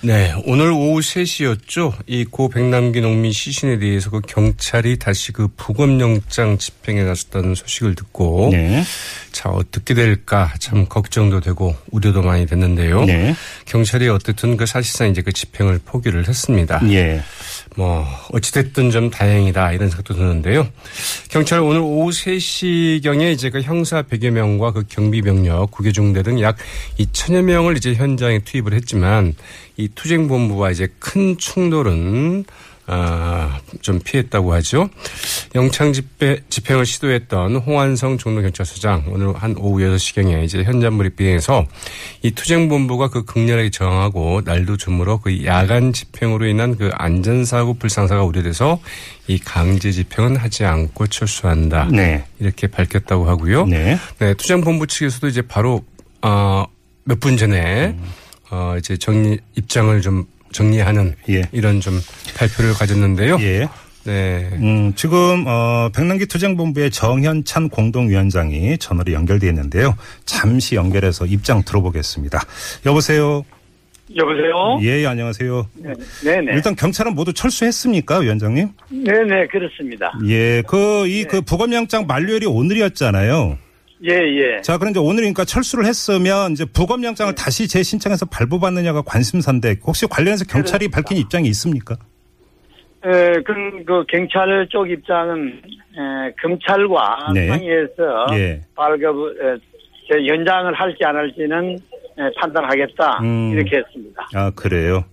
네, 오늘 오후 3시였죠. 이 고 백남기 농민 시신에 대해서 그 경찰이 다시 그 부검영장 집행에 나섰다는 소식을 듣고 네. 자 어떻게 될까 참 걱정도 되고 우려도 많이 됐는데요. 네. 경찰이 어쨌든 그 사실상 이제 그 집행을 포기를 했습니다. 예. 뭐 어찌됐든 좀 다행이다 이런 생각도 드는데요. 경찰 오늘 오후 3시경에 이제 그 형사 100여 명과 그 경비 병력, 구개중대 등 약 2천여 명을 이제 현장에 투입을 했지만 이 투쟁본부와 이제 큰 충돌은 아, 좀 피했다고 하죠. 영창 집회, 집행을 시도했던 홍한성 종로경찰서장 오늘 한 오후 6시경에 이제 현장 브리핑에서 이 투쟁본부가 그 극렬하게 저항하고 날도 주무러 그 야간 집행으로 인한 그 안전사고 불상사가 우려돼서 이 강제 집행은 하지 않고 철수한다. 네. 이렇게 밝혔다고 하고요. 네. 네, 투쟁본부 측에서도 이제 바로 어, 몇 분 전에 어, 이제 정리 입장을 좀 정리하는 예. 이런 좀 발표를 가졌는데요. 예. 네. 음, 지금 어 백남기 투쟁본부의 정현찬 공동위원장이 전화로 연결돼 있는데요. 잠시 연결해서 입장 들어보겠습니다. 여보세요. 여보세요? 예, 안녕하세요. 네, 네네. 일단 경찰은 모두 철수했습니까, 위원장님? 네 네, 그렇습니다. 예, 그 이그 부검영장 만료일이 오늘이었잖아요. 예, 예. 자, 그럼 이제 오늘이니까 철수를 했으면 이제 부검영장을 다시 재신청해서 발부받느냐가 관심사인데 혹시 관련해서 경찰이 밝힌 입장이 있습니까? 에, 그, 그, 경찰 쪽 입장은, 에, 검찰과 네. 상의해서 예. 발급, 에, 제 연장을 할지 안 할지는 에, 판단하겠다. 음. 이렇게 했습니다. 아, 그래요.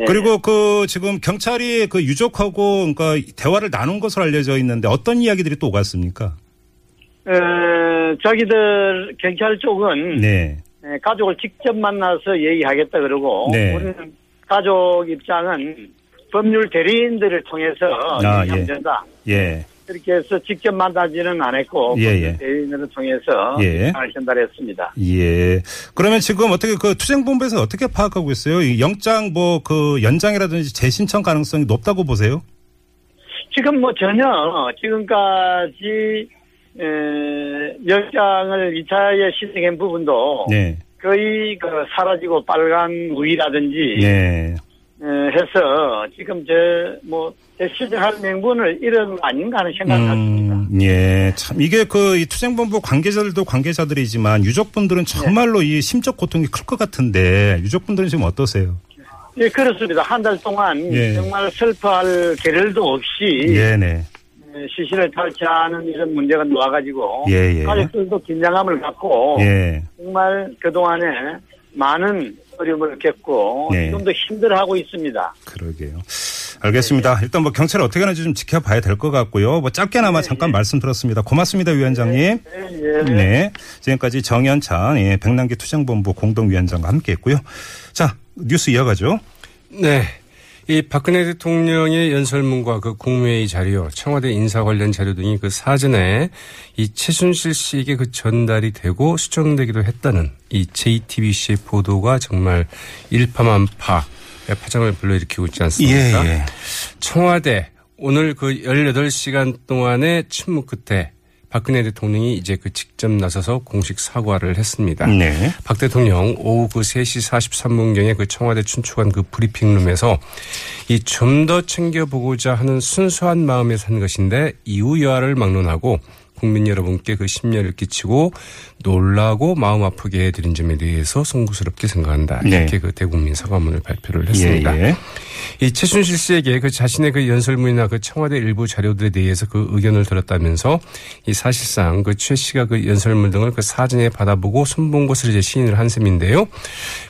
예. 그리고 그 지금 경찰이 그 유족하고 그러니까 대화를 나눈 것으로 알려져 있는데 어떤 이야기들이 또 오갔습니까? 에, 자기들 경찰 쪽은 네. 에, 가족을 직접 만나서 얘기하겠다 그러고 네. 우리는 가족 입장은 법률 대리인들을 통해서 아, 얘기하면 예. 된다. 예. 그렇게 해서 직접 만나지는 않았고 예, 법률 예. 대리인을 통해서 예. 잘 전달했습니다. 예. 그러면 지금 어떻게 그 투쟁본부에서 어떻게 파악하고 있어요? 이 영장 뭐 그 연장이라든지 재신청 가능성이 높다고 보세요? 지금 뭐 전혀 지금까지 에, 영장을 2차에 신청한 부분도 네. 거의 그 사라지고 빨간 우이라든지 네. 에, 해서 지금 저뭐 신청할 명분을 잃은 거 아닌가 하는 생각을 갖습니다. 음, 예. 참, 이게 그, 이 투쟁본부 관계자들도 관계자들이지만 유족분들은 정말로 이 심적 고통이 클 것 같은데 유족분들은 지금 어떠세요? 예, 그렇습니다. 한 달 동안 예. 정말 슬퍼할 계를도 없이 예 네. 시신을 탈취하는 이런 문제가 나와가지고 예, 예. 가족들도 긴장감을 갖고 예. 정말 그동안에 많은 어려움을 겪고 네. 지금도 힘들어하고 있습니다. 그러게요. 알겠습니다. 일단 뭐 경찰이 어떻게 하는지 좀 지켜봐야 될 것 같고요. 뭐 짧게나마 잠깐 말씀 들었습니다. 고맙습니다, 위원장님. 예, 예. 네. 지금까지 정현찬 예, 백남기 투쟁본부 공동위원장과 함께했고요. 자 뉴스 이어가죠. 네. 이 박근혜 대통령의 연설문과 그 국무회의 자료, 청와대 인사 관련 자료 등이 그 사전에 이 최순실 씨에게 그 전달이 되고 수정되기도 했다는 이 JTBC의 보도가 정말 일파만파 파장을 불러일으키고 있지 않습니까? 예, 예. 청와대 오늘 그 18시간 동안의 침묵 끝에 박근혜 대통령이 이제 그 직접 나서서 공식 사과를 했습니다. 네. 박 대통령 오후 그 3시 43분경에 그 청와대 춘추관 그 브리핑룸에서 이 좀 더 챙겨보고자 하는 순수한 마음에서 한 것인데 이후 여하를 막론하고 국민 여러분께 그 심려를 끼치고 놀라고 마음 아프게 해드린 점에 대해서 송구스럽게 생각한다. 네. 이렇게 그 대국민 사과문을 발표를 했습니다. 예, 예. 이 최순실 씨에게 그 자신의 그 연설문이나 그 청와대 일부 자료들에 대해서 그 의견을 들었다면서 이 사실상 그 최 씨가 그 연설문 등을 그 사전에 받아보고 손본 것을 이제 시인을 한 셈인데요.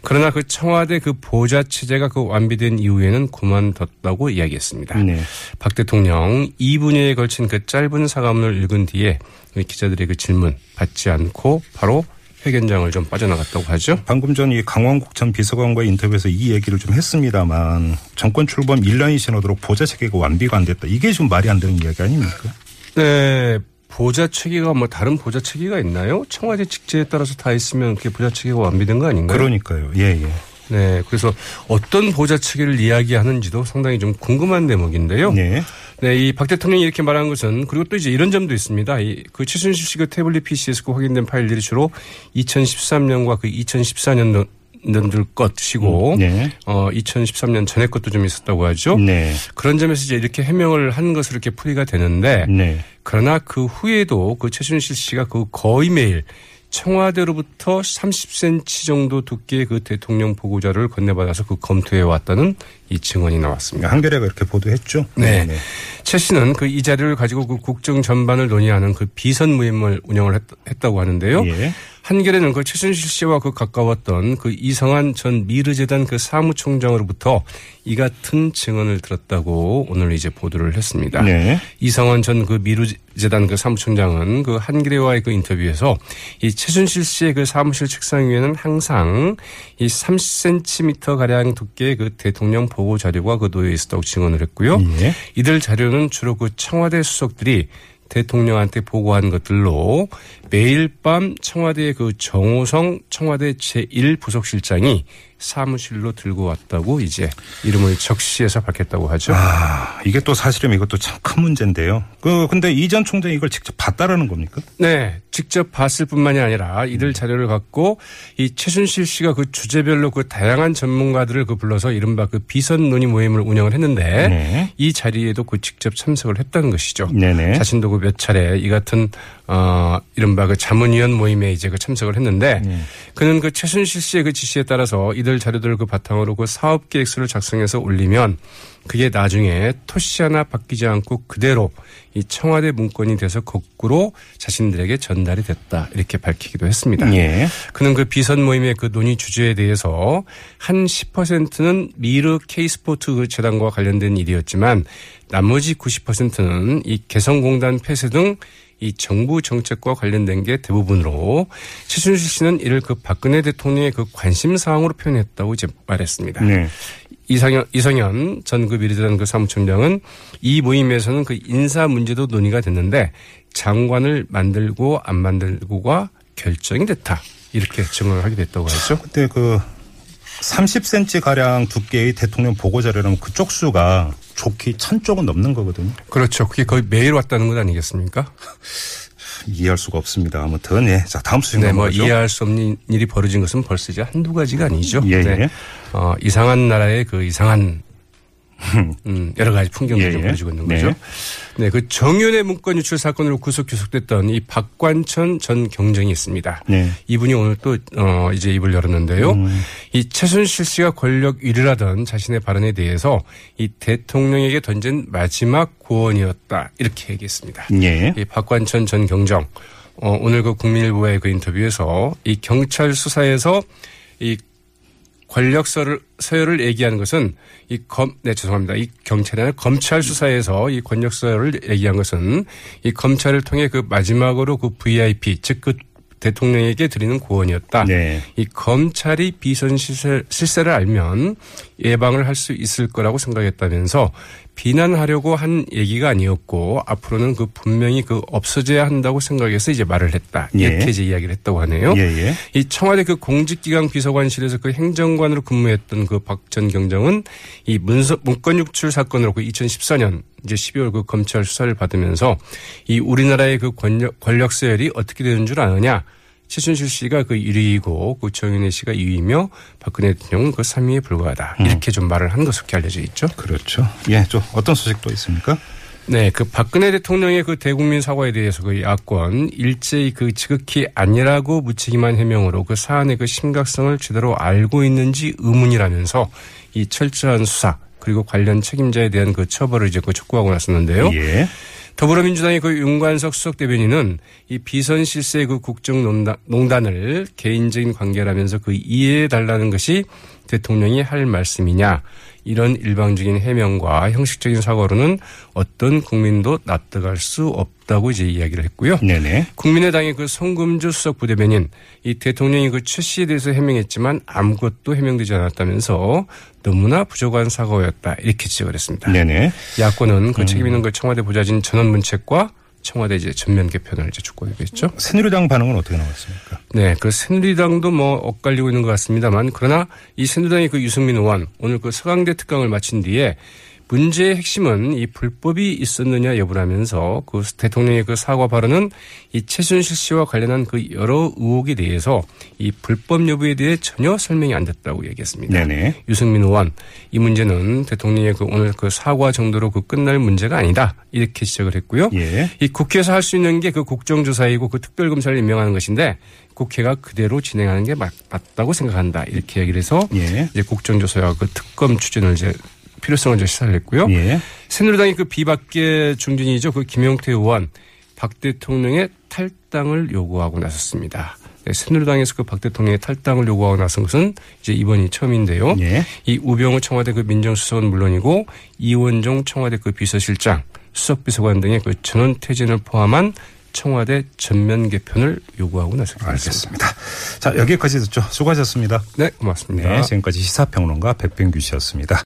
그러나 그 청와대 그 보좌 체제가 그 완비된 이후에는 그만뒀다고 이야기했습니다. 네. 박 대통령 2분여에 걸친 그 짧은 사과문을 읽은 뒤에 그 기자들의 그 질문 받지 않고 바로 회견장을 좀 빠져나갔다고 하죠. 방금 전 이 강원국 전 비서관과의 인터뷰에서 이 얘기를 좀 했습니다만 정권 출범 1년이 지나도록 보좌 체계가 완비가 안 됐다. 이게 좀 말이 안 되는 이야기 아닙니까? 네. 보좌 체계가 뭐 다른 보좌 체계가 있나요? 청와대 직제에 따라서 다 있으면 그게 보좌 체계가 완비된 거 아닌가요? 그러니까요. 예, 예. 네. 그래서 어떤 보좌 체계를 이야기하는지도 상당히 좀 궁금한 대목인데요. 네. 네, 이 박 대통령이 이렇게 말한 것은 그리고 또 이제 이런 점도 있습니다. 이 그 최순실 씨가 태블릿 PC에서 그 확인된 파일들이 주로 2013년과 그 2014년도 년들 것이고 음, 네. 어 2013년 전에 것도 좀 있었다고 하죠. 네. 그런 점에서 이제 이렇게 해명을 한 것으로 이렇게 풀이가 되는데 네. 그러나 그 후에도 그 최순실 씨가 그 거의 매일 청와대로부터 30cm 정도 두께의 그 대통령 보고자를 건네받아서 그 검토해 왔다는 이 증언이 나왔습니다. 한겨레가 이렇게 보도했죠. 네. 최 씨는 그 이 자료를 가지고 그 국정 전반을 논의하는 그 비선 모임을 운영을 했, 다고 하는데요. 예. 한겨레는 그 최순실 씨와 그 가까웠던 그 이성한 전 미르재단 그 사무총장으로부터 이 같은 증언을 들었다고 오늘 이제 보도를 했습니다. 네. 이성한 전 그 미르재단 그 사무총장은 그 한겨레와의 그 인터뷰에서 이 최순실 씨의 그 사무실 책상 위에는 항상 이 30cm 가량 두께의 그 대통령 보고 자료가 그 놓여 있었다고 증언을 했고요. 예. 이들 자료는 주로 그 청와대 수석들이 대통령한테 보고한 것들로 매일 밤 청와대 그 정호성 청와대 제1부속실장이 사무실로 들고 왔다고 이제 이름을 적시해서 밝혔다고 하죠. 아, 이게 또 사실은 이것도 참 큰 문제인데요. 그, 근데 이 전 총장이 이걸 직접 봤다라는 겁니까? 네, 직접 봤을 뿐만이 아니라 이들 자료를 갖고 이 최순실 씨가 그 주제별로 그 다양한 전문가들을 그 불러서 이른바 그 비선 논의 모임을 운영을 했는데 네. 이 자리에도 그 직접 참석을 했다는 것이죠. 네네. 자신도 그 몇 차례 이 같은 어 이른바 그 자문위원 모임에 이제 그 참석을 했는데 네. 그는 그 최순실 씨의 그 지시에 따라서 이들 자료들을 그 바탕으로 그 사업 계획서를 작성해서 올리면 그게 나중에 토시 하나 바뀌지 않고 그대로 이 청와대 문건이 돼서 거꾸로 자신들에게 전달이 됐다 이렇게 밝히기도 했습니다. 예. 그는 그 비선 모임의 그 논의 주제에 대해서 한 10%는 미르 K스포츠 그 재단과 관련된 일이었지만 나머지 90%는 이 개성공단 폐쇄 등 이 정부 정책과 관련된 게 대부분으로 최순실 씨는 이를 그 박근혜 대통령의 그 관심 사항으로 표현했다고 이제 말했습니다. 네. 이상현, 이성현 전그 미르재단 그 사무총장은 이 모임에서는 그 인사 문제도 논의가 됐는데 장관을 만들고 안 만들고가 결정이 됐다. 이렇게 증언을 하게 됐다고 하죠. 근데 그 30cm 가량 두께의 대통령 보고 자료라면 그 쪽 수가 좋기 천 쪽은 넘는 거거든요. 그렇죠. 그게 거의 매일 왔다는 것 아니겠습니까? 이해할 수가 없습니다. 아무튼 예. 자 다음 수신 네, 뭐 넘어가죠. 이해할 수 없는 일이 벌어진 것은 벌써 이제 한두 가지가 아니죠. 예, 네. 예. 어, 이상한 나라의 그 이상한 음, 여러 가지 풍경들이 예, 좀 예. 있는 네. 거죠. 네, 그 정윤의 문건 유출 사건으로 구속 기소됐던 이 박관천 전 경정이 있습니다. 네. 이분이 오늘 또, 어, 이제 입을 열었는데요. 음. 이 최순실 씨가 권력 위를 자신의 발언에 대해서 이 대통령에게 던진 마지막 고언이었다. 이렇게 얘기했습니다. 예. 이 박관천 전 경정 어, 오늘 그 국민일보의 그 인터뷰에서 이 경찰 수사에서 이 권력서를 서열을 얘기하는 것은 이 검, 네 죄송합니다. 이 경찰이 아니라 검찰 수사에서 이 권력서열을 얘기한 것은 이 검찰을 통해 그 마지막으로 그 VIP 즉 그 대통령에게 드리는 고언이었다. 네. 이 검찰이 비선 실세, 실세를 알면 예방을 할 수 있을 거라고 생각했다면서 비난하려고 한 얘기가 아니었고 앞으로는 그 분명히 그 없어져야 한다고 생각해서 이제 말을 했다. 이렇게 예. 이제 이야기를 했다고 하네요. 예, 예. 이 청와대 그 공직기강 비서관실에서 그 행정관으로 근무했던 그 박 전 경정은 이 문서, 문건 유출 사건으로 그 2014년 이제 12월 그 검찰 수사를 받으면서 이 우리나라의 그 권력, 권력 서열이 어떻게 되는 줄 아느냐. 최순실 씨가 그 1위이고 그 정윤혜 씨가 2위이며 박근혜 대통령은 그 3위에 불과하다. 이렇게 좀 말을 한 것으로 알려져 있죠. 그렇죠. 예. 좀 어떤 소식 또 있습니까? 네, 그 박근혜 대통령의 그 대국민 사과에 대해서 그 야권 일제히 그 지극히 아니라고 묻히기만 해명으로 그 사안의 그 심각성을 제대로 알고 있는지 의문이라면서 이 철저한 수사 그리고 관련 책임자에 대한 그 처벌을 이제 그 촉구하고 나섰는데요. 예. 더불어민주당의 그 윤관석 수석 대변인은 이 비선 실세 그 국정농단을 개인적인 관계라면서 그 이해해 달라는 것이 대통령이 할 말씀이냐 이런 일방적인 해명과 형식적인 사과로는 어떤 국민도 납득할 수 없다고 이제 이야기를 했고요. 네네. 국민의당의 그 송금주 수석 부대변인 이 대통령이 그 최 씨에 대해서 해명했지만 아무것도 해명되지 않았다면서 너무나 부족한 사과였다 이렇게 지적을 했습니다. 네네. 야권은 그 책임 있는 그 청와대 보좌진 전원 문책과 청와대 이제 전면 개편을 이제 촉구하기로 했죠. 새누리당 반응은 어떻게 나왔습니까? 네, 그 새누리당도 뭐 엇갈리고 있는 것 같습니다만 그러나 이 새누리당의 그 유승민 의원 오늘 그 서강대 특강을 마친 뒤에 문제의 핵심은 이 불법이 있었느냐 여부라면서 그 대통령의 그 사과 발언은 이 최순실 씨와 관련한 그 여러 의혹에 대해서 이 불법 여부에 대해 전혀 설명이 안 됐다고 얘기했습니다. 네네. 유승민 의원 이 문제는 대통령의 그 오늘 그 사과 정도로 그 끝날 문제가 아니다 이렇게 시작을 했고요. 예. 이 국회에서 할 수 있는 게 그 국정조사이고 그 특별검사를 임명하는 것인데 국회가 그대로 진행하는 게 맞, 맞다고 생각한다 이렇게 얘기를 해서 예. 이제 국정조사와 그 특검 추진을 이제 필요성을 이제 시사를 했고요. 예. 새누리당이 그 비박계 중진이죠. 그 김용태 의원 박 대통령의 탈당을 요구하고 나섰습니다. 네, 새누리당에서 그 박 대통령의 탈당을 요구하고 나선 것은 이제 이번이 처음인데요. 예. 이 우병우 청와대 그 민정수석은 물론이고 이원종 청와대 그 비서실장, 수석비서관 등의 그 전원 퇴진을 포함한 청와대 전면 개편을 요구하고 나섰습니다. 알겠습니다. 자, 여기까지 듣죠. 수고하셨습니다. 네, 고맙습니다. 네, 지금까지 시사평론가 백병규 씨였습니다.